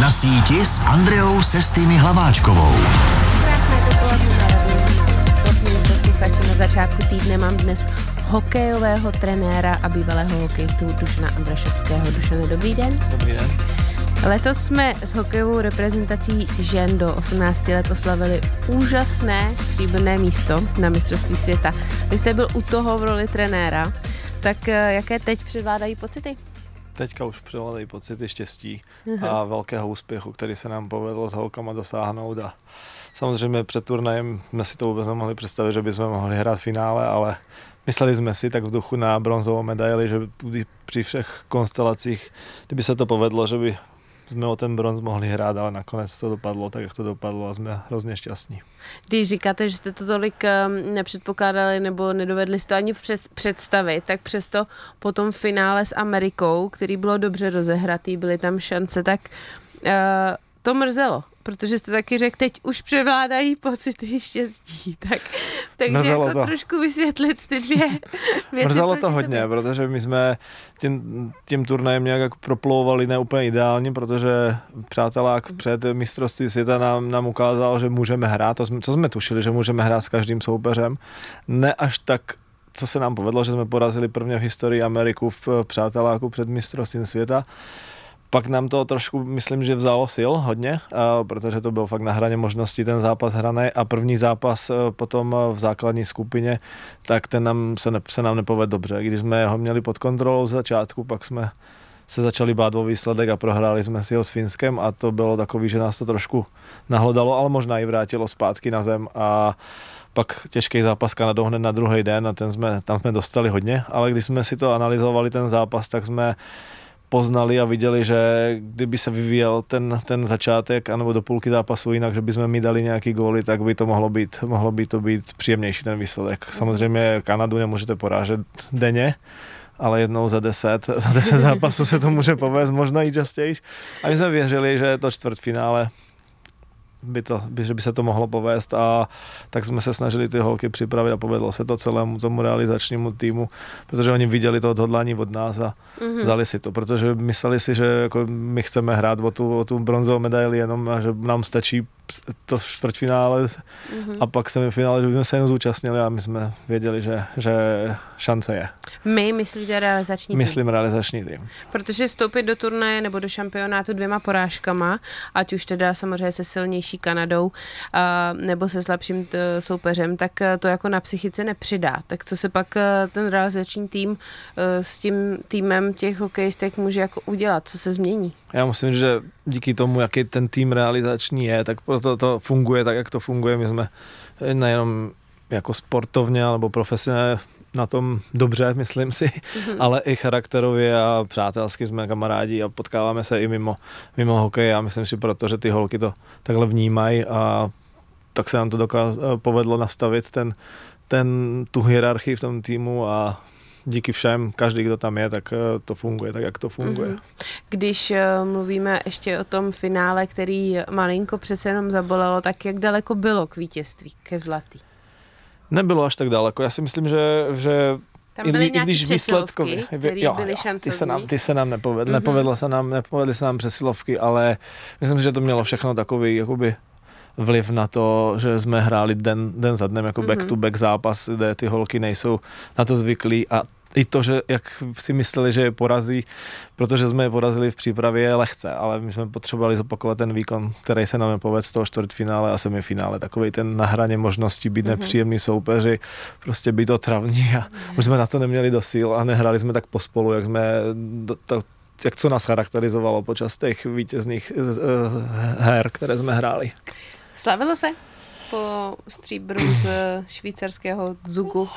Na síti s Andreou Sestými Hlaváčkovou. Posluchači na začátku týdne mám dnes hokejového trenéra a bývalého hokejistu Dušana Andraševského. Dušane, dobrý den. Dobrý den. Letos jsme s hokejovou reprezentací žen do 18 let oslavili úžasné stříbrné místo na mistrovství světa. Vy jste byl u toho v roli trenéra, tak eh, jaké teď převládají pocity? Teďka už převládají pocity štěstí a velkého úspěchu, který se nám povedlo s holkama dosáhnout a samozřejmě před turnajem jsme si to vůbec nemohli představit, že bychom mohli hrát v finále, ale mysleli jsme si tak v duchu na bronzovou medaili, že při všech konstelacích, kdyby se to povedlo, že by jsme o ten bronz mohli hrát, ale nakonec to dopadlo tak, jak to dopadlo a jsme hrozně šťastní. Když říkáte, že jste to tolik um, nepředpokládali nebo nedovedli jste ani před, představit, tak přesto po tom finále s Amerikou, který bylo dobře rozehratý, byly tam šance, tak uh, to mrzelo protože jste taky řekl, teď už převládají pocity štěstí, tak, takže Mrzelo jako to. trošku vysvětlit ty dvě věci. Mrzelo to hodně, sobě. protože my jsme tím, tím turnajem nějak jako proplouvali ne úplně ideálně, protože přátelák před mistrovství světa nám, nám ukázal, že můžeme hrát, to jsme, to jsme tušili, že můžeme hrát s každým soupeřem. Ne až tak co se nám povedlo, že jsme porazili prvně v historii Ameriku v přáteláku před mistrovstvím světa. Pak nám to trošku, myslím, že vzalo sil hodně, a protože to byl fakt na hraně možností ten zápas hraný a první zápas eh, potom v základní skupině, tak ten nám se, ne, se nám nepovedl dobře. Když jsme ho měli pod kontrolou z začátku, pak jsme se začali bát o výsledek a prohráli jsme si ho s Finskem a to bylo takový, že nás to trošku nahlodalo, ale možná i vrátilo zpátky na zem a pak těžký zápas Kanadou hned na druhý den a ten jsme, tam jsme dostali hodně, ale když jsme si to analyzovali ten zápas, tak jsme poznali a viděli, že kdyby se vyvíjel ten, ten začátek anebo do půlky zápasu jinak, že bychom mi dali nějaký góly, tak by to mohlo být, mohlo by to být příjemnější ten výsledek. Samozřejmě Kanadu nemůžete porážet denně, ale jednou za deset, za deset zápasů se to může povést, možná i častěji. A my jsme věřili, že to čtvrtfinále by, to, by, že by se to mohlo povést a tak jsme se snažili ty holky připravit a povedlo se to celému tomu realizačnímu týmu, protože oni viděli to odhodlání od nás a mm-hmm. vzali si to, protože mysleli si, že jako my chceme hrát o tu, o tu bronzovou medaili jenom a že nám stačí to čtvrtfinále mm-hmm. a pak semifinále, že bychom se jen zúčastnili a my jsme věděli, že, že šance je. My myslíte realizační tým? Myslím realizační tým. Protože vstoupit do turnaje nebo do šampionátu dvěma porážkama, ať už teda samozřejmě se silnější Kanadou a, nebo se slabším t, soupeřem, tak eh, to jako na psychice nepřidá. Tak co se pak eh, ten realizační tým s tím týmem těch hokejistek může jako udělat? Co se změní? Já musím, že díky tomu, jaký ten tým realizační je, tak proto to funguje tak, jak to funguje. My jsme nejenom jako sportovně alebo profesionálně na tom dobře, myslím si, mm-hmm. ale i charakterově a přátelsky jsme kamarádi a potkáváme se i mimo, mimo hokej a myslím si proto, že ty holky to takhle vnímají a tak se nám to dokáz, povedlo nastavit ten, ten, tu hierarchii v tom týmu a díky všem, každý, kdo tam je, tak to funguje tak, jak to funguje. Mm-hmm. Když uh, mluvíme ještě o tom finále, který malinko přece jenom zabolelo, tak jak daleko bylo k vítězství, ke zlatý? Nebylo až tak daleko. Já si myslím, že, že tam byly i, i když výsledkově, jo, byly jo, ty se nám, ty se nám nepovedly. Mm-hmm. Nepovedlo se nám, nepovedly se nám přesilovky, ale myslím si, že to mělo všechno takový jakoby vliv na to, že jsme hráli den, den za dnem jako mm-hmm. back-to-back zápas, kde ty holky nejsou na to zvyklí a i to, že jak si mysleli, že je porazí, protože jsme je porazili v přípravě lehce, ale my jsme potřebovali zopakovat ten výkon, který se nám povedl z toho čtvrtfinále a semifinále. Takový ten na hraně možností být mm-hmm. nepříjemný soupeři, prostě být otravní a mm-hmm. už jsme na to neměli dosil a nehrali jsme tak pospolu, jak jsme to, jak co nás charakterizovalo počas těch vítězných uh, her, které jsme hráli. Slavilo se po stříbru z švýcarského Zugu?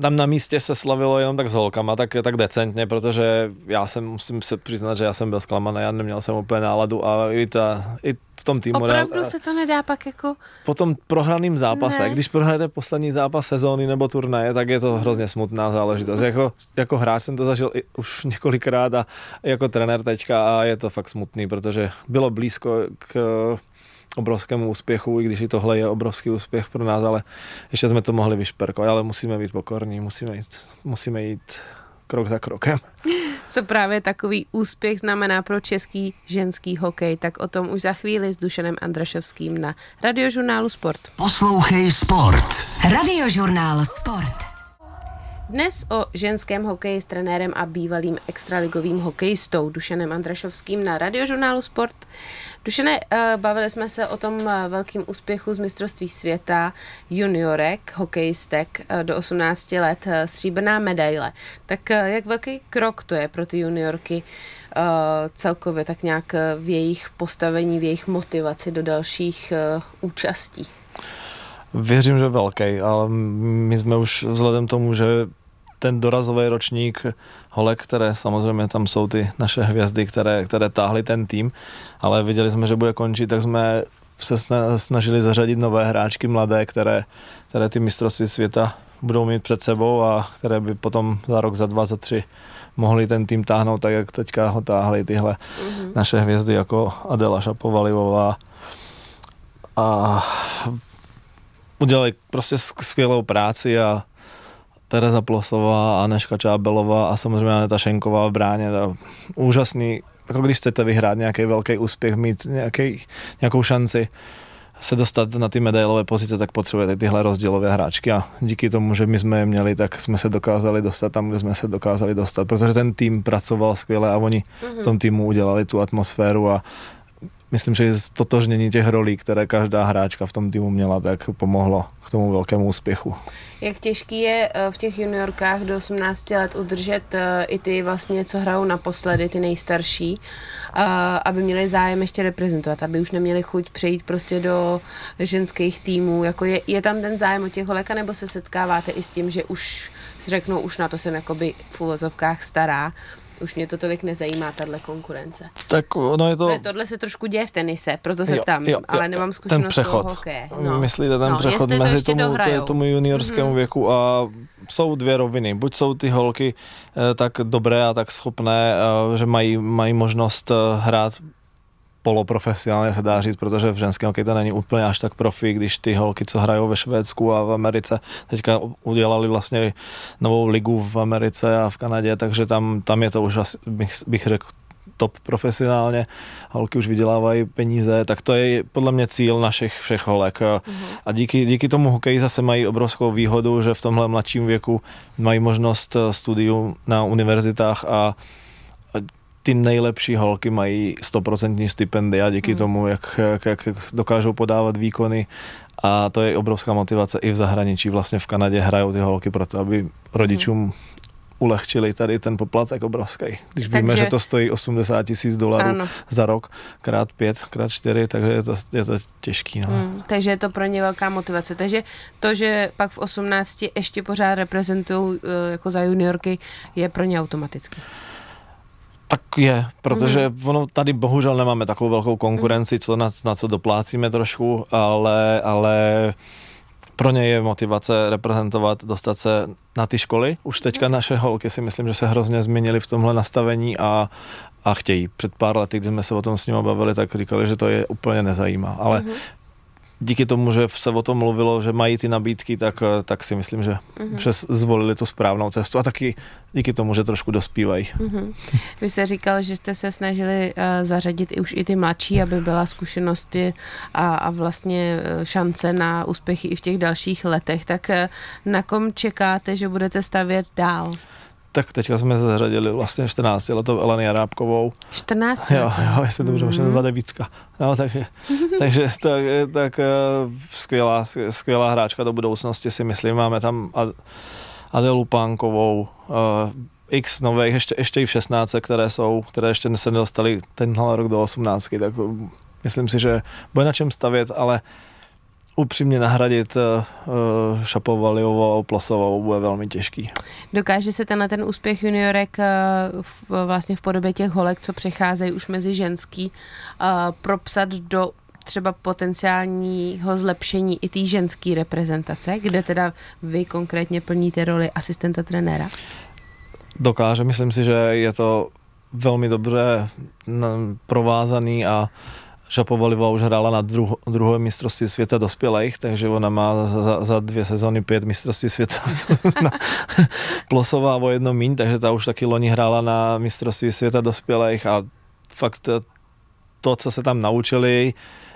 Tam na místě se slavilo jenom tak s holkama, tak, tak decentně, protože já jsem, musím se přiznat, že já jsem byl zklamaný, já neměl jsem úplně náladu a i, ta, i v tom týmu. Opravdu se to nedá pak jako... Po tom prohraným zápase, ne. když prohrajete poslední zápas sezóny nebo turnaje, tak je to hrozně smutná záležitost. Jako, jako hráč jsem to zažil i už několikrát a jako trenér teďka a je to fakt smutný, protože bylo blízko k obrovskému úspěchu, i když i tohle je obrovský úspěch pro nás, ale ještě jsme to mohli vyšperkovat, ale musíme být pokorní, musíme jít, musíme jít krok za krokem. Co právě takový úspěch znamená pro český ženský hokej, tak o tom už za chvíli s Dušanem Andrašovským na radiožurnálu Sport. Poslouchej Sport. Radiožurnál Sport. Dnes o ženském hokeji s trenérem a bývalým extraligovým hokejistou Dušanem Andrašovským na radiožurnálu Sport. Dušene, eh, bavili jsme se o tom eh, velkým úspěchu z mistrovství světa juniorek, hokejistek eh, do 18 let, stříbrná medaile. Tak jak velký krok to je pro ty juniorky celkově tak nějak v jejich postavení, v jejich motivaci do dalších účastí? Věřím, že velký, ale my jsme už vzhledem tomu, že ten dorazový ročník holek, které samozřejmě tam jsou ty naše hvězdy, které, které táhly ten tým, ale viděli jsme, že bude končit, tak jsme se snažili zařadit nové hráčky mladé, které, které ty mistrovství světa budou mít před sebou a které by potom za rok, za dva, za tři mohli ten tým táhnout tak, jak teďka ho táhly tyhle mm-hmm. naše hvězdy jako Adela Šapovalivová a udělali prostě skvělou práci a Tereza Plosová, Aneška Čábelová a samozřejmě Aneta Šenková v bráně. To úžasný, jako když chcete vyhrát nějaký velký úspěch, mít nějaký, nějakou šanci se dostat na ty medailové pozice, tak potřebujete tyhle rozdílové hráčky a díky tomu, že my jsme je měli, tak jsme se dokázali dostat tam, kde jsme se dokázali dostat, protože ten tým pracoval skvěle a oni mm-hmm. v tom týmu udělali tu atmosféru a myslím, že stotožnění těch rolí, které každá hráčka v tom týmu měla, tak pomohlo k tomu velkému úspěchu. Jak těžký je eh, v těch juniorkách do 18 let udržet eh, i ty vlastně, co hrajou naposledy, ty nejstarší, eh, aby měli zájem ještě reprezentovat, aby už neměli chuť přejít prostě do ženských týmů. Jako je, je tam ten zájem o těch holeka, nebo se setkáváte i s tím, že už si řeknou, už na to jsem jakoby v uvozovkách stará, už mě to tolik nezajímá, tahle konkurence. Tak ono je to... Ale tohle se trošku děje v tenise, proto se jo, tam, jo, ale nemám zkušenost ten přechod. toho hokeje. No. Myslíte ten no, přechod mezi to tomu, tomu juniorskému mm-hmm. věku a jsou dvě roviny. Buď jsou ty holky eh, tak dobré a tak schopné, eh, že mají, mají možnost eh, hrát poloprofesionálně se dá říct, protože v ženském hokeji to není úplně až tak profi, když ty holky, co hrajou ve Švédsku a v Americe, teďka udělali vlastně novou ligu v Americe a v Kanadě, takže tam, tam je to už asi, bych, bych řekl, top profesionálně, holky už vydělávají peníze, tak to je podle mě cíl našich všech holek. Uh-huh. A díky, díky tomu hokeji zase mají obrovskou výhodu, že v tomhle mladším věku mají možnost studium na univerzitách a ty nejlepší holky mají 100% stipendia díky hmm. tomu, jak, jak, jak dokážou podávat výkony a to je obrovská motivace i v zahraničí. Vlastně v Kanadě hrajou ty holky proto, aby rodičům hmm. ulehčili tady ten poplatek obrovský. Když takže, víme, že to stojí 80 tisíc dolarů ano. za rok, krát pět, krát čtyři, takže je to, je to těžký. No. Hmm, takže je to pro ně velká motivace. Takže to, že pak v 18 ještě pořád reprezentují eh, jako za juniorky, je pro ně automaticky. Tak je, protože mm. ono tady bohužel nemáme takovou velkou konkurenci, co na, na co doplácíme trošku, ale, ale pro ně je motivace reprezentovat, dostat se na ty školy. Už teďka mhm. naše holky si myslím, že se hrozně změnily v tomhle nastavení a, a chtějí. Před pár lety, když jsme se o tom s nimi bavili, tak říkali, že to je úplně nezajímá. Ale mm díky tomu, že se o tom mluvilo, že mají ty nabídky, tak, eh, tak si myslím, že mm-hmm. přes zvolili tu správnou cestu a taky díky tomu, že trošku dospívají. Mm-hmm. Vy jste říkal, že jste se snažili uh, zařadit i už i ty mladší, aby byla zkušenosti a, a vlastně eh, šance na úspěchy i v těch dalších letech. Tak uh, na kom čekáte, že budete stavět dál? Tak teďka jsme se zařadili vlastně 14 letou Eleny Jarábkovou. 14 Jo, jo, jestli dobře, možná devítka. No, takže, takže tak, tak eh, skvělá, skvělá hráčka do budoucnosti si myslím. Máme tam Adelu Pánkovou, uh, x nových, ještě, ještě i v 16, které jsou, které ještě se nedostali tenhle rok do 18, tak myslím si, že bude na čem stavět, ale upřímně nahradit uh, Šapovaliovou a Plasovou bude velmi těžký. Dokáže se tenhle ten úspěch juniorek uh, v, vlastně v podobě těch holek, co přecházejí už mezi ženský, uh, propsat do třeba potenciálního zlepšení i té ženské reprezentace, kde teda vy konkrétně plníte roli asistenta trenéra? Dokáže, myslím si, že je to velmi dobře provázaný a Šapovalova už hrála na druh- druhé mistrovství světa dospělých, takže ona má za, za dvě sezóny pět mistrovství světa plosová o jedno míň, takže ta už taky loni hrála na mistrovství světa dospělých a fakt to, co se tam naučili,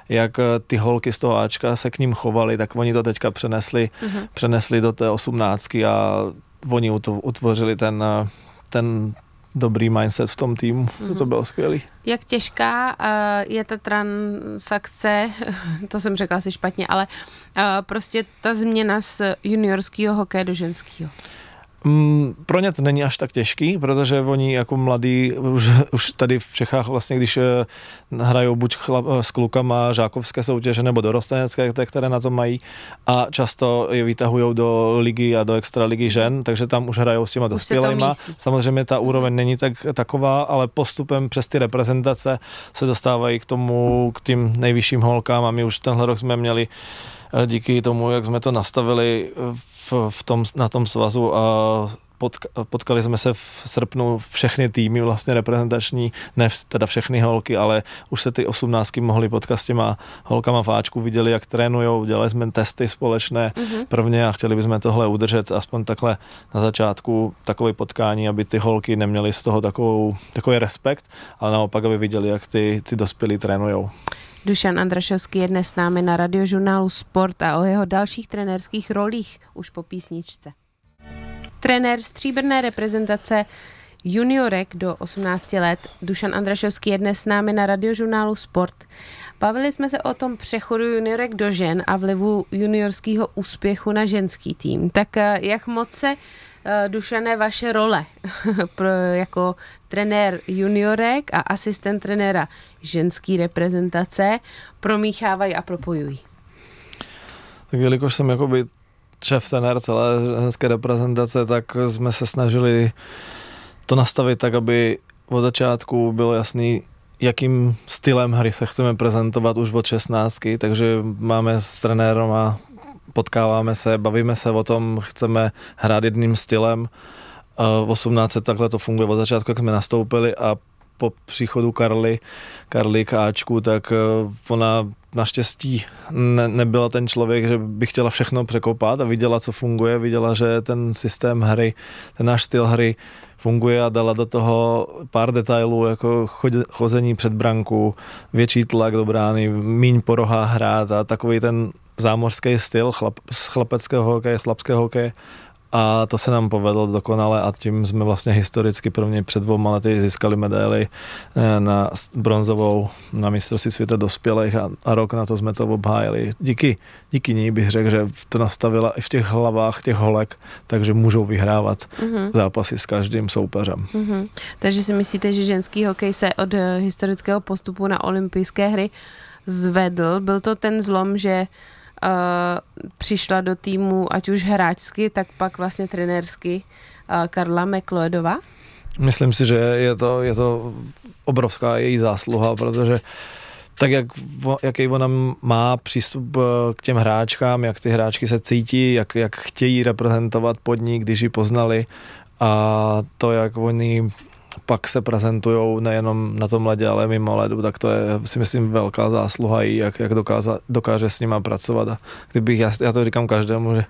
jak ty holky z toho Ačka se k ním chovali, tak oni to teďka přenesli, uh-huh. přenesli do té osmnáctky a oni utvořili ten, ten dobrý mindset v tom týmu. Mm-hmm. To bylo skvělý. Jak těžká uh, je ta transakce, to jsem řekla asi špatně, ale uh, prostě ta změna z juniorského hokeje do ženského? Mm, pro ně to není až tak těžký, protože oni jako mladí už, už tady v Čechách vlastně, když eh, hrajou buď chlap, eh, s klukama žákovské soutěže nebo dorostenecké, které na to mají a často je vytahují do ligy a do extraligy žen, takže tam už hrajou s těma dospělejma. Samozřejmě ta úroveň není tak taková, ale postupem přes ty reprezentace se dostávají k tomu, k tím nejvyšším holkám a my už tenhle rok jsme měli díky tomu, jak jsme to nastavili v, v tom, na tom svazu a potkali jsme se v srpnu všechny týmy vlastně reprezentační, ne teda všechny holky, ale už se ty osmnáctky mohly potkat s těma holkama v Ačku, viděli, jak trénujou, dělali jsme testy společné mm-hmm. prvně a chtěli bychom tohle udržet aspoň takhle na začátku takové potkání, aby ty holky neměly z toho takovou, takový respekt, ale naopak, aby viděli, jak ty, ty dospělí trénujou. Dušan Andrašovský je dnes s námi na radiožurnálu Sport a o jeho dalších trenérských rolích už po písničce. Trenér stříbrné reprezentace juniorek do 18 let Dušan Andrašovský je dnes s námi na radiožurnálu Sport. Bavili jsme se o tom přechodu juniorek do žen a vlivu juniorského úspěchu na ženský tým. Tak eh, jak moc se Dušané, vaše role pro, jako trenér juniorek a asistent trenéra ženský reprezentace promíchávají a propojují? Tak jelikož jsem jakoby šéf trenér celé ženské reprezentace, tak jsme se snažili to nastavit tak, aby od začátku bylo jasný, jakým stylem hry se chceme prezentovat už od 16, takže máme s trenérem a potkáváme se, bavíme se o tom, chceme hrát jedným stylem. V 18 takhle to funguje od začátku, jak jsme nastoupili a po příchodu Karly, Karly k Ačku, tak eh, ona naštěstí ne, nebyla ten člověk, že by chtěla všechno překopat a viděla, co funguje, viděla, že ten systém hry, ten náš styl hry funguje a dala do toho pár detailů, jako chození před branku, větší tlak do brány, míň po rohách hrát a takový ten zámořský styl chlap, z chlapeckého hokeje, chlapského hokeje a to se nám povedlo dokonale a tím jsme vlastně historicky prvně před dvouma lety získali medaily eh, na bronzovou na mistrovství světa dospělých a, a rok na to jsme to obhájili. Díky, díky ní bych řekl, že to nastavila i v těch hlavách těch holek, takže můžou vyhrávat mm-hmm. zápasy s každým soupeřem. Mm-hmm. Takže si myslíte, že ženský hokej se od eh, historického postupu na olympijské hry zvedl? Byl to ten zlom, že uh, přišla do týmu, ať už hráčsky, tak pak vlastně trenérsky uh, Karla McLeodova? Myslím si, že je to, je to obrovská její zásluha, protože tak jak, jaký ona má přístup eh, k těm hráčkám, jak ty hráčky se cítí, jak, jak chtějí reprezentovat podnik, když ji poznali a to, jak oni pak se prezentují nejenom na tom ledě, ale mimo ledu, tak to je si myslím velká zásluha i jak, jak dokáza, dokáže s nima pracovat. A kdybych, já, já to říkám každému, že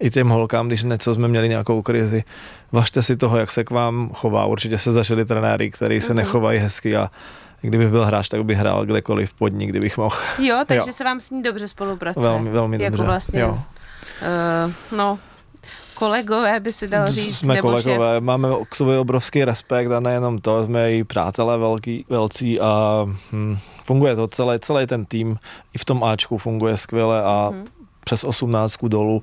i těm holkám, když něco jsme měli nějakou krizi, važte si toho, jak se k vám chová. Určitě se zažili trenéry, který se mm-hmm. nechovají hezky a kdybych byl hráč, tak bych hrál kdekoliv pod ní, kdybych mohl. Jo, takže jo. se vám s ní dobře spolupracuje. Velmi, velmi jako dobře. Vlastně, jo. Uh, no, kolegové, by si dal říct. Jsme nebo kolegové, šéf. máme k sobě obrovský respekt a nejenom to, jsme i přátelé velký, velcí a hm, funguje to celé, celý ten tým i v tom Ačku funguje skvěle a hmm. přes 18 dolů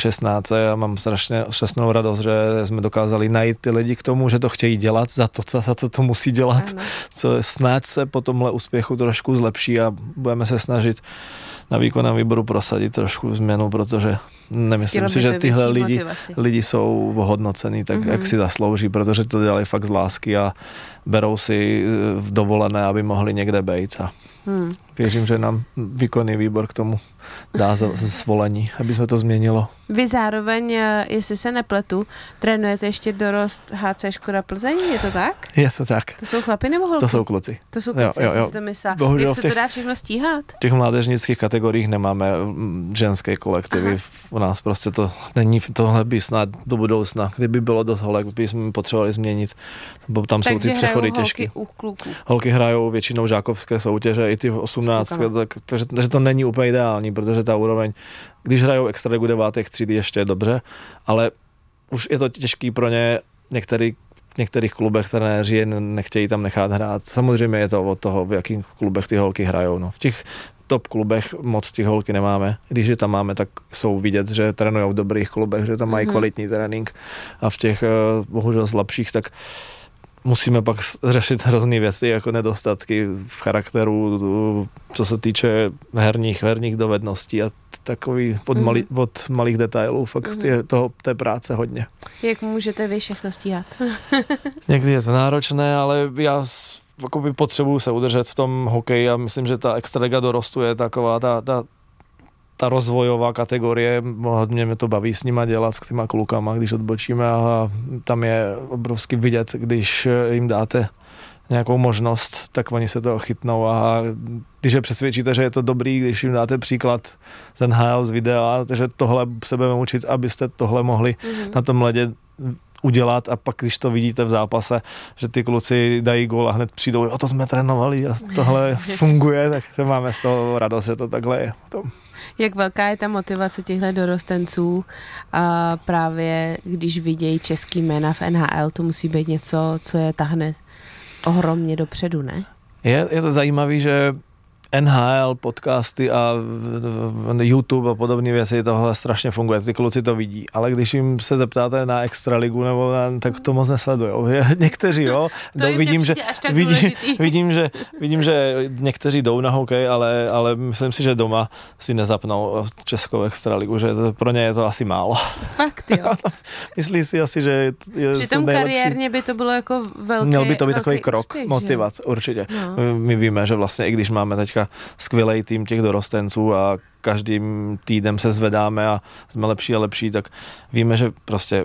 16 a mám strašně šťastnou radost, že jsme dokázali najít ty lidi k tomu, že to chtějí dělat za to, co, za co to musí dělat, ano. co snad se po tomhle úspěchu trošku zlepší a budeme se snažit na výkonném výboru prosadit trošku změnu, protože nemyslím Chtělo si, že tyhle lidi, motivaci. lidi jsou ohodnocení tak, mm-hmm. jak si zaslouží, protože to dělají fakt z lásky a berou si eh, v dovolené, aby mohli někde být a Hmm. Věřím, že nám výkonný výbor k tomu dá svolení, aby jsme to změnilo. Vy zároveň, eh, jestli se nepletu, trénujete ještě dorost HC Škoda Plzeň, je to tak? Je to tak. To jsou chlapy nebo holky? To jsou kluci. to jsou kluci, jo, jo, jo. to myslela. Bohužel Jak se těch- to dá všechno stíhat? V těch mládežnických kategoriích nemáme mm, ženské kolektivy. Aha. U nás prostě to není, tohle by snad do budoucna. Kdyby bylo dost holek, by jsme potřebovali změnit, bo tam jsou Takže ty přechody těžké. holky u kluků. Holky hrajou většinou žákovské soutěže, i ty v 18, S klukama. tak, takže, takže to není úplně ideální, protože ta úroveň, když hrajou extraligu devátých tříd, ještě je dobře, ale už je to těžký pro ně některý v některých klubech trenéři je nechtějí tam nechat hrát. Samozřejmě je to od toho, v jakých klubech ty holky hrajou. No. V těch top klubech moc těch holky nemáme. Když je tam máme, tak jsou vidět, že trénují v dobrých klubech, že tam mají Mhm. kvalitní trénink a v těch eh, bohužel slabších, tak musíme pak řešit hrozný věci, jako nedostatky v charakteru, co se týče herních, herních dovedností a takový od, Mhm. malý, od malých detailů, fakt Mhm. je toho, té práce hodně. Jak můžete vy všechno stíhat? Někdy je to náročné, ale já jakoby potřebuju se udržet v tom hokeji a myslím, že ta extraliga dorostu je taková ta, ta, ta rozvojová kategorie, hodně mě to baví s nima dělat, s těma klukama, když odbočíme a tam je obrovsky vidět, když jim dáte nějakou možnost, tak oni se toho chytnou a když je přesvědčíte, že je to dobrý, když jim dáte příklad z NHL z videa, takže tohle se budeme učit, abyste tohle mohli Mhm. na tom ledě udělat a pak, když to vidíte v zápase, že ty kluci dají gól a hned přijdou, o to jsme trénovali a tohle funguje, tak to máme z toho radost, že to takhle je. To, Jak velká je ta motivace těchto dorostenců a právě když vidějí český jména v NHL, to musí být něco, co je tahne ohromně dopředu, ne? je, je to zajímavé, že NHL, podcasty a YouTube a podobné věci, tohle strašně funguje, ty kluci to vidí, ale když jim se zeptáte na extraligu, nebo na, tak to moc nesledujou. Někteří, jo, To vidím, že, tak vidím, vidím, že, vidím, že někteří jdou na hokej, ale, ale myslím si, že doma si nezapnou českou extraligu, že to, pro ně je to asi málo. Fakt, jo. Myslí si asi, že je, jsou nejlepší. kariérně by to bylo jako velký Měl by to být takový krok, úspěch, že jo? motivace, určitě. No. My víme, že vlastně i když máme teďka skvělý tým těch dorostenců a každým týdnem se zvedáme a jsme lepší a lepší, tak víme, že prostě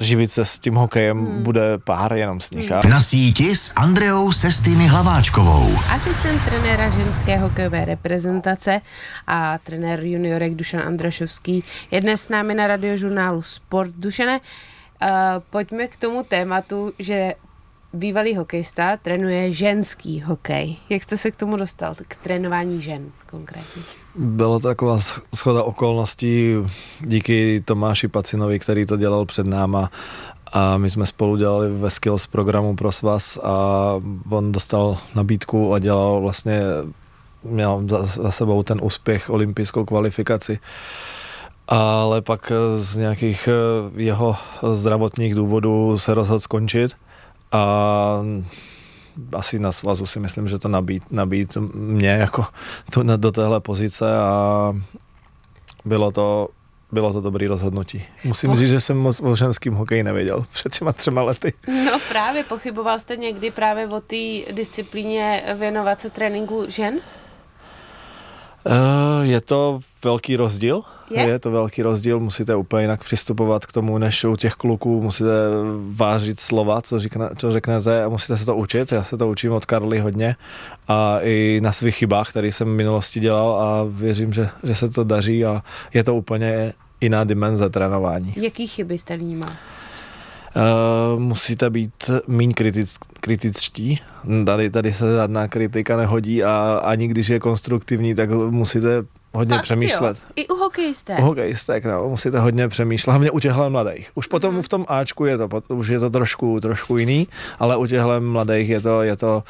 živit se s tím hokejem Hmm. bude pár jenom z nich. A Na síti s Andreou Sestými Hlaváčkovou. Asistent trenéra ženské hokejové reprezentace a trenér juniorek Dušan Andrašovský je dnes s námi na radiožurnálu Sport. Dušane, uh, pojďme k tomu tématu, že bývalý hokejista trénuje ženský hokej. Jak jste se k tomu dostal, k trénování žen konkrétně? Bylo to taková sch- schoda okolností díky Tomáši Pacinovi, který to dělal před náma a my jsme spolu dělali ve Skills programu pro svaz a on dostal nabídku a dělal vlastně, měl za, za sebou ten úspěch olympijskou kvalifikaci ale pak z nějakých eh, jeho zdravotních důvodů se rozhodl skončit a asi na svazu si myslím, že to nabít, nabít mě jako tu, na, do téhle pozice a bylo to, bylo to dobrý rozhodnutí. Musím Och. říct, že jsem moc o ženským hokeji nevěděl před těma třema lety. No právě, pochyboval jste někdy právě o té disciplíně věnovat se tréninku žen? Eh, Je to velký rozdíl. Je? je to velký rozdíl, musíte úplně jinak přistupovat k tomu, než u těch kluků, musíte vážit slova, co, říkne, co řeknete a musíte se to učit. Já se to učím od Karly hodně a i na svých chybách, které jsem v minulosti dělal a věřím, že, že se to daří a je to úplně jiná dimenze trénování. Jaký chyby jste vnímal? Uh, musíte být méně kritic, kritičtí. Tady, tady se žádná kritika nehodí a ani když je konstruktivní, tak musíte hodně Fakt, přemýšlet. Jo. I u hokejisté. U hokejistek, no, musíte hodně přemýšlet, hlavně u těchto mladých. Už potom Mhm. v tom Ačku je to, už je to trošku, trošku jiný, ale u těchto mladých je to, je to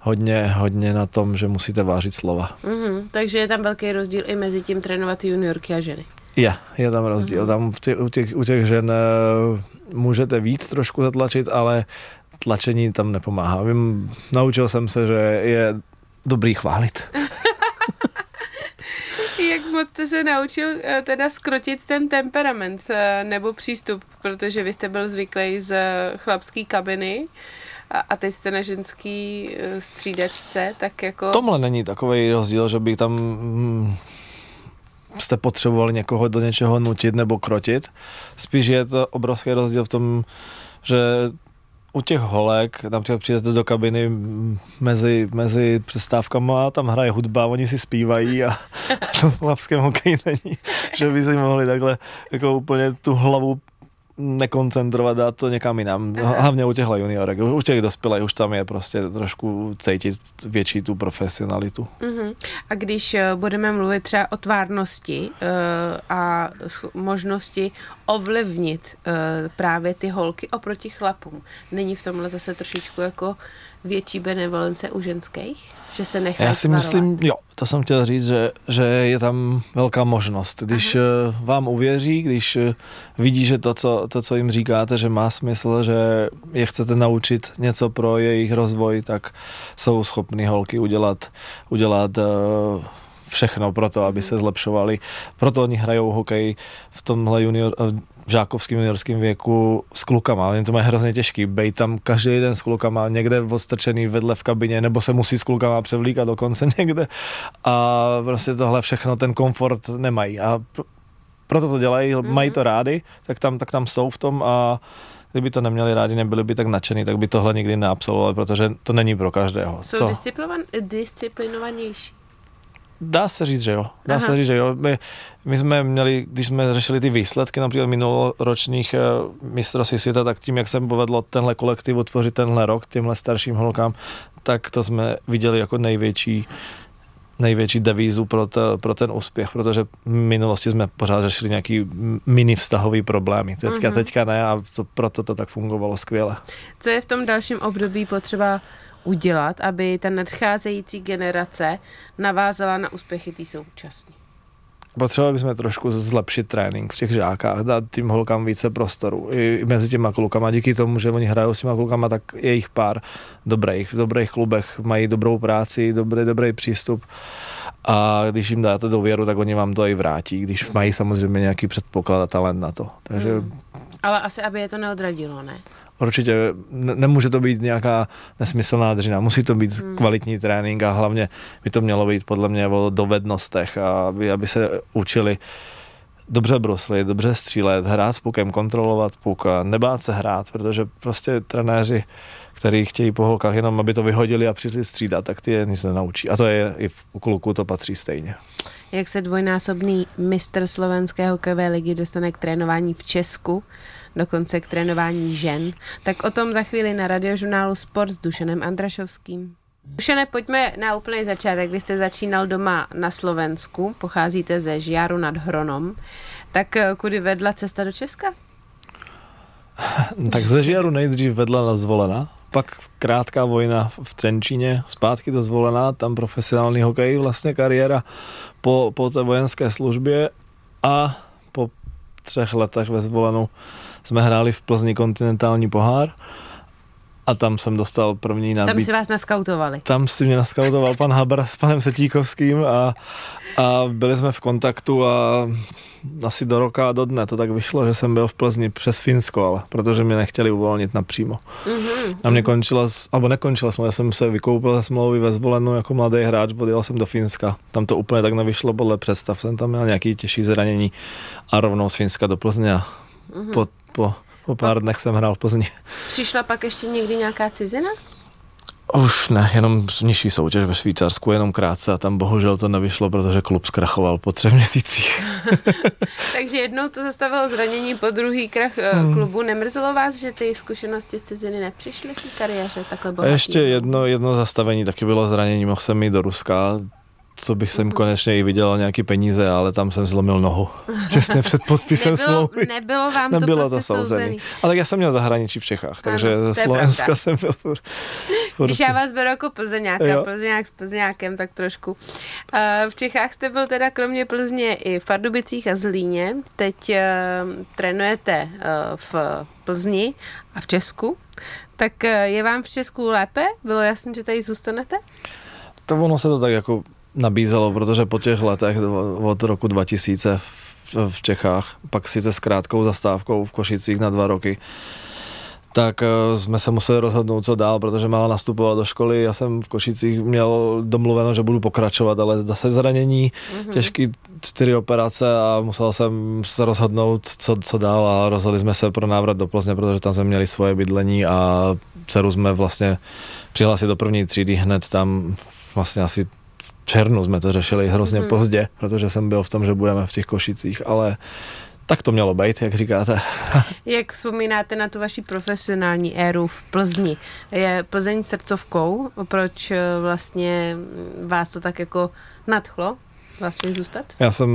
hodně, hodně na tom, že musíte vážit slova. Mhm, takže je tam velký rozdíl i mezi tím trénovat juniorky a ženy. Je, je tam rozdíl. Mhm. Tam v tě, u, těch, u těch žen eh, můžete víc trošku zatlačit, ale tlačení tam nepomáhá. Vím, naučil jsem se, že je dobrý chválit. Jak moc jste se naučil eh, teda skrotit ten temperament eh, nebo přístup, protože vy jste byl zvyklý z chlapské kabiny a, teď jste na ženský střídačce, tak jako... Tomhle není takový rozdíl, že by tam mm, jste potřebovali někoho do něčeho nutit nebo krotit. Spíš je to obrovský rozdíl v tom, že u těch holek, například přijdete do kabiny mezi, mezi přestávkama a tam hraje hudba, oni si zpívají a to v chlapském hokeji není, že by si mohli takhle jako úplně tu hlavu nekoncentrovat, dát to někam jinam. Aha. Hlavně u těchhle juniorek. U těch dospělých už tam je prostě trošku cítit větší tu profesionalitu. Uh-huh. A když eh, budeme mluvit třeba o tvárnosti uh, a možnosti ovlivnit uh, právě ty holky oproti chlapům, není v tomhle zase trošičku jako větší benevolence u ženských? Že se nechají Já si tvarovat? myslím, jo, to jsem chtěl říct, že, že je tam velká možnost. Když Aha. Eh, vám uvěří, když eh, vidí, že to co, to, co jim říkáte, že má smysl, že je chcete naučit něco pro jejich rozvoj, tak jsou schopny holky udělat, udělat uh, všechno pro to, aby se zlepšovali. Proto oni hrajou hokej v tomhle junior, v žákovském juniorském věku s klukama. Oni to mají hrozně těžký. Bej tam každý den s klukama, někde odstrčený vedle v kabině, nebo se musí s klukama převlíkat dokonce někde. A prostě tohle všechno, ten komfort nemají. A proto to dělají, mm-hmm. mají to rádi, tak tam, tak tam jsou v tom a kdyby to neměli rádi, nebyli by tak nadšený, tak by tohle nikdy neabsolvovali, protože to není pro každého. Jsou to... disciplinovanější. Dá se říct, že jo. Dá Aha. se říct, že jo. My, my jsme měli, když jsme řešili ty výsledky například minuloročních uh, mistrovství světa, tak tím, jak se povedlo tenhle kolektiv utvořit tenhle rok těmhle starším holkám, tak to jsme viděli jako největší největší devízu pro, to, pro ten úspěch, protože v minulosti jsme pořád řešili nějaký mini vztahový problémy. Teďka, mm-hmm. teďka ne a to, proto to tak fungovalo skvěle. Co je v tom dalším období potřeba udělat, aby ta nadcházející generace navázala na úspěchy té současné? Potřebovali bychom trošku zlepšit trénink v těch žákách, dát tím holkám více prostoru i mezi těma klukama. Díky tomu, že oni hrajou s těma klukama, tak je jich pár dobrých, v dobrých klubech, mají dobrou práci, dobrý, dobrý přístup a když jim dáte důvěru, tak oni vám to i vrátí, když mají samozřejmě nějaký předpoklad a talent na to. Takže... Hmm. Ale asi, aby je to neodradilo, ne? Určitě ne, nemůže to být nějaká nesmyslná dřina, musí to být hmm. kvalitní trénink a hlavně by to mělo být podle mě o dovednostech, a aby, aby se učili dobře bruslit, dobře střílet, hrát s pukem, kontrolovat puk a nebát se hrát, protože prostě trenéři, kteří chtějí po holkách jenom, aby to vyhodili a přišli střídat, tak ty je nic nenaučí. A to je i v kluku to patří stejně. Jak se dvojnásobný mistr slovenské hokejové ligy dostane k trénování v Česku? Dokonce k trénování žen. Tak o tom za chvíli na radiožurnálu Sport s Dušanem Andrašovským. Dušene, pojďme na úplný začátek. Vy jste začínal doma na Slovensku, pocházíte ze Žiaru nad Hronom. Tak eh, kudy vedla cesta do Česka? tak ze Žiaru nejdřív vedla na Zvolena, pak krátká vojna v Trenčíně, zpátky do Zvolena, tam profesionální hokej, vlastně kariéra po, po té vojenské službě a po třech letech ve Zvolenu jsme hráli v Plzni kontinentální pohár a tam jsem dostal první nabídku. Tam si vás naskautovali. Tam si mě naskautoval pan Haber s panem Setíkovským a, a byli jsme v kontaktu a asi do roka a do dne to tak vyšlo, že jsem byl v Plzni přes Finsko, ale protože mě nechtěli uvolnit napřímo. Mm-hmm. A mě končila, alebo nekončila jsem, já jsem se vykoupil ze smlouvy ve zvolenu jako mladý hráč, odjel jsem do Finska. Tam to úplně tak nevyšlo podle představ, jsem tam měl nějaký těžší zranění a rovnou z Finska do Plzně a mm-hmm. po po, po pár dnech jsem hrál v Plzni. Přišla pak ještě někdy nějaká cizina? Už ne, jenom nižší soutěž ve Švýcarsku, jenom krátce a tam bohužel to nevyšlo, protože klub zkrachoval po třech měsících. Takže jednou to zastavilo zranění, po druhý krach eh, hmm. klubu. Nemrzelo vás, že ty zkušenosti z ciziny nepřišly v kariéře takhle bohatý? Ještě jedno, jedno zastavení taky bylo zranění, mohl jsem jít do Ruska, co bych jsem konečně i vydělal nějaký peníze, ale tam jsem zlomil nohu. Těsně před podpisem nebylo, smlouvy. Nebylo vám to Nebylo prostě to souzený. Ale já jsem měl zahraničí v Čechách, takže ano, ze Slovenska pravda. jsem byl furt, furt Když já vás beru jako Plzeňáka, Plzeňák s Plzeňákem, tak trošku. Uh, v Čechách jste byl teda kromě Plzně i v Pardubicích a Zlíně. Teď uh, trénujete uh, v Plzni a v Česku. Tak uh, je vám v Česku lépe? Bylo jasné, že tady zůstanete? To ono se to tak jako nabízelo, protože po těch letech od roku 2000 v, v Čechách, pak sice s krátkou zastávkou v Košicích na dva roky, tak eh, jsme se museli rozhodnout, co dál, protože mála nastupovala do školy. Já jsem v Košicích měl domluveno, že budu pokračovat, ale zase zranění, mm-hmm. těžký čtyři operace a musel jsem se rozhodnout, co, co dál a rozhodli jsme se pro návrat do Plzně, protože tam jsme měli svoje bydlení a dceru jsme vlastně přihlásili do první třídy hned tam vlastně asi červnu jsme to řešili hrozně mm. pozdě, protože jsem byl v tom, že budeme v těch Košicích, ale tak to mělo být, jak říkáte. jak vzpomínáte na tu vaši profesionální éru v Plzni? Je Plzeň srdcovkou? Proč eh, vlastně vás to tak jako nadchlo? Vlastně zůstat? Já jsem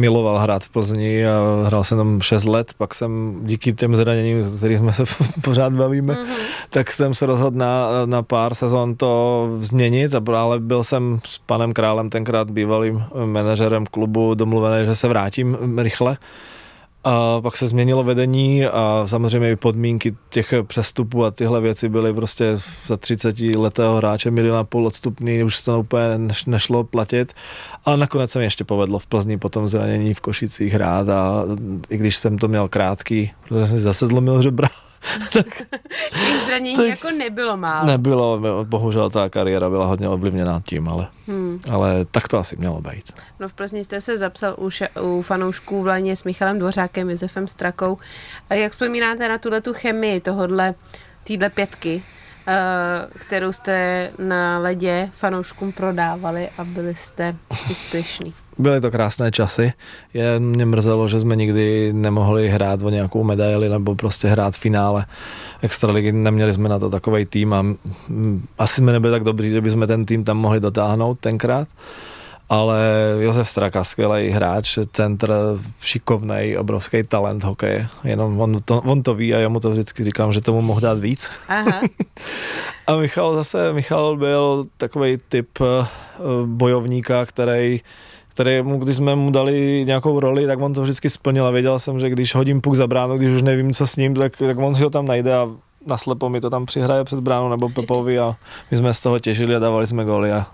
miloval hrát v Plzni a hrál jsem tam 6 let, pak jsem díky těm zraněním, o kterých jsme se pořád bavíme, mm-hmm. tak jsem se rozhodl na, na pár sezon to změnit, ale byl jsem s panem Králem, tenkrát bývalým manažerem klubu, domluvený, že se vrátím rychle a pak se změnilo vedení a samozřejmě i podmínky těch přestupů a tyhle věci byly prostě za 30 letého hráče miliona půl odstupný, už to úplně nešlo platit. Ale nakonec se mi ještě povedlo v Plzni potom zranění v Košicích hrát a i když jsem to měl krátký, protože jsem zase zlomil žebra, tak, Těch zranění tak, jako nebylo málo. Nebylo, bohužel ta kariéra byla hodně ovlivněná tím, ale, hmm. ale tak to asi mělo být. No v Plzni jste se zapsal u, ša, u fanoušků v Laně s Michalem Dvořákem, Josefem Strakou. A jak vzpomínáte na tuhle tu chemii tohodle, týhle pětky, eh, kterou jste na ledě fanouškům prodávali a byli jste úspěšní? Byly to krásné časy. Je, mě mrzelo, že jsme nikdy nemohli hrát o nějakou medaili nebo prostě hrát v finále extraligy. Neměli jsme na to takový tým a asi jsme nebyli tak dobří, že bychom ten tým tam mohli dotáhnout tenkrát. Ale Josef Straka, skvělý hráč, centr, šikovný, obrovský talent hokeje. Jenom on to, on to ví a já mu to vždycky říkám, že tomu mohl dát víc. Aha. a Michal zase, Michal byl takový typ eh, bojovníka, který který mu, když jsme mu dali nějakou roli, tak on to vždycky splnil a věděl jsem, že když hodím puk za bránu, když už nevím, co s ním, tak, tak on si ho tam najde a naslepo mi to tam přihraje před bránou nebo Pepovi a my jsme z toho těžili a dávali jsme góly a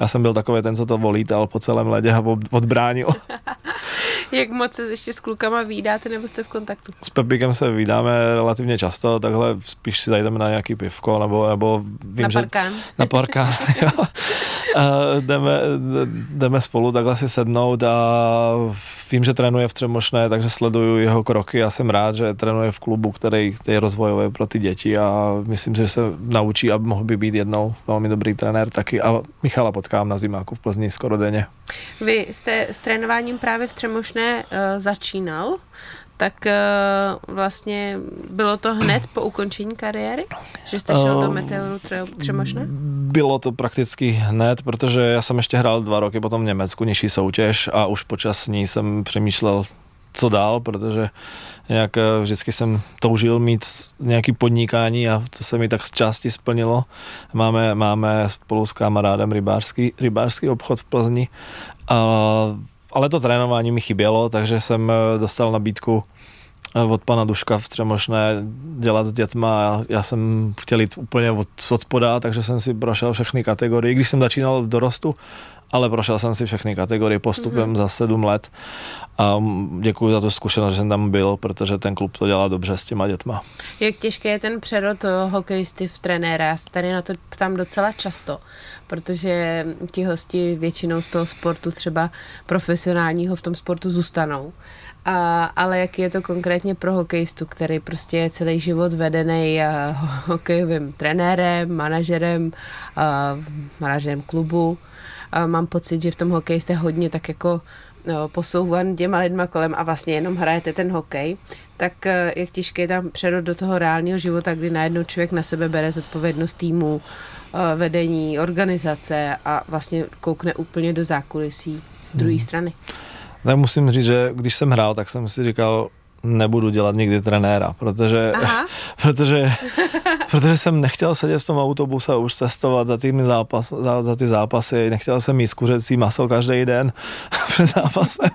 já jsem byl takový ten, co to volítal po celém ledě a odbránil. Jak moc se ještě s klukama výdáte nebo jste v kontaktu? S Pepíkem se vydáme relativně často, takhle spíš si zajdeme na nějaký pivko nebo, nebo vím, na parkán. Že, na parkán, jo. A jdeme, jdeme spolu takhle si sednout a vím, že trénuje v Třemošné, takže sleduju jeho kroky a jsem rád, že trénuje v klubu, který je rozvojový pro ty děti a myslím, že se naučí a mohl by být jednou velmi dobrý trenér taky a Michala potkám na zimáku v Plzni skoro denně. Vy jste s trénováním právě v Třemošné uh, začínal tak uh, vlastně bylo to hned po ukončení kariéry, že jste šel uh, do Meteoru Třemošné? Bylo to prakticky hned, protože já jsem ještě hrál dva roky potom v Německu nižší soutěž a už počas ní jsem přemýšlel, co dál, protože nějak eh, vždycky jsem toužil mít nějaký podnikání a to se mi tak z části splnilo. Máme, máme spolu s kamarádem rybářský, rybářský obchod v Plzni a ale to trénování mi chybělo, takže jsem eh, dostal nabídku od pana Duška v Třemošné dělat s dětma. Já jsem chtěl jít úplně od, od spoda, takže jsem si prošel všechny kategorie. Když jsem začínal v dorostu, ale prošel jsem si všechny kategorie postupem mm-hmm. za sedm let a děkuji za tu zkušenost, že jsem tam byl, protože ten klub to dělá dobře s těma dětma. Jak těžké je ten přerod hokejisty v trenéra? Já se tady na to ptám docela často, protože ti hosti většinou z toho sportu třeba profesionálního v tom sportu zůstanou. A, ale jak je to konkrétně pro hokejistu, který prostě je celý život vedený hokejovým trenérem, manažerem, manažerem klubu, a mám pocit, že v tom hokeji jste hodně tak jako no, posouvan těma lidma kolem a vlastně jenom hrajete ten hokej, tak eh, jak těžké je tam přerod do toho reálního života, kdy najednou člověk na sebe bere zodpovědnost týmu, eh, vedení, organizace a vlastně koukne úplně do zákulisí z druhé hmm. strany. Tak musím říct, že když jsem hrál, tak jsem si říkal, nebudu dělat nikdy trenéra, protože, protože, protože jsem nechtěl sedět v tom autobuse a už cestovat za, tými zápas, za, za ty zápasy, nechtěl jsem jíst kuřecí maso každý den před zápasem,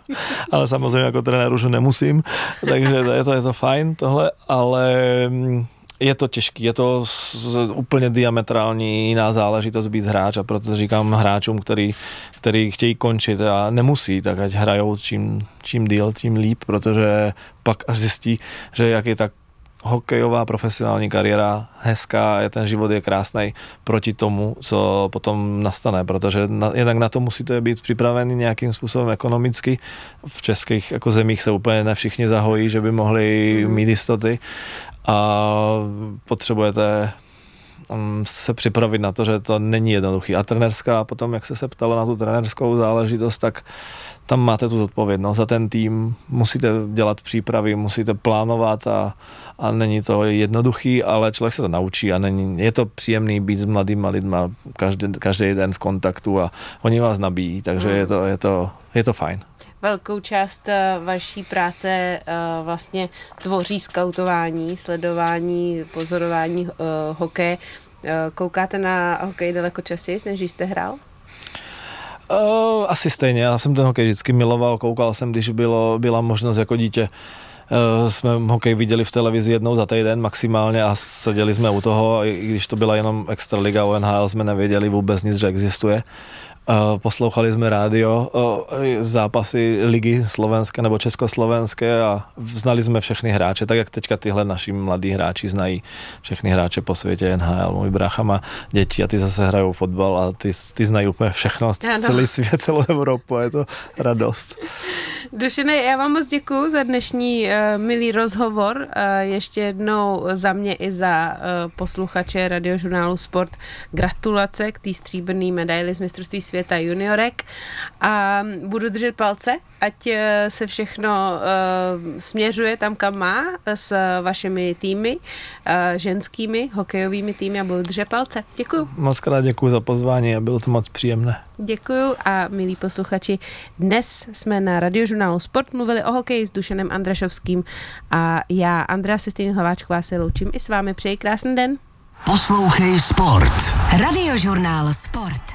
ale samozřejmě jako trenér už nemusím, takže to je to, je to fajn tohle, ale mm, je to těžký, je to z, z, úplně diametrální jiná záležitost být hráč a proto říkám hráčům, který, který chtějí končit a nemusí, tak ať hrajou čím, čím díl, tím líp, protože pak až zjistí, že jak je tak hokejová profesionální kariéra hezká, je ten život je krásný proti tomu, co potom nastane, protože na, jednak na to musíte být připraveni nějakým způsobem ekonomicky. V českých jako zemích se úplně ne všichni zahojí, že by mohli mít jistoty a potřebujete um, se připravit na to, že to není jednoduchý. A trenerská, potom jak se se ptalo na tu trenerskou záležitost, tak tam máte tu zodpovědnost za ten tým, musíte dělat přípravy, musíte plánovat a, a není to jednoduchý, ale člověk se to naučí a není, je to příjemný být s mladýma lidma každý, každý den v kontaktu a oni vás nabíjí, takže mm. je, to, je, to, je to fajn velkou část eh, vaší práce eh, vlastně tvoří skautování, sledování, pozorování eh, hokeje. Koukáte na hokej daleko častěji, než jste hrál? Asi stejně, já jsem ten hokej vždycky miloval, koukal jsem, když bylo, byla možnost jako dítě jsme hokej viděli v televizi jednou za týden maximálně a seděli jsme u toho, i když to byla jenom Extraliga, ONHL jsme nevěděli vůbec nic, že existuje. Poslouchali jsme rádio, zápasy ligy slovenské nebo československé a znali jsme všechny hráče, tak jak teďka tyhle naši mladí hráči znají všechny hráče po světě NHL. Můj brácha má děti a ty zase hrajou fotbal a ty, ty znají úplně všechno, celý svět, celou Evropu a je to radost. Dušené, já vám moc děkuji za dnešní uh, milý rozhovor. Uh, ještě jednou za mě i za uh, posluchače radiožurnálu Sport gratulace k té stříbrné medaili z mistrovství světa juniorek a budu držet palce, ať uh, se všechno uh, směřuje tam, kam má s vašimi týmy, uh, ženskými hokejovými týmy a budu držet palce. Děkuji. Moc krát děkuji za pozvání a bylo to moc příjemné. Děkuji a milí posluchači, dnes jsme na radiožurnálu Sport mluvili o hokeji s Dušenem Andrašovským a já, Andrea Sestýn Hlaváčková, se loučím i s vámi. Přeji krásný den. Poslouchej Sport. Radiožurnál Sport.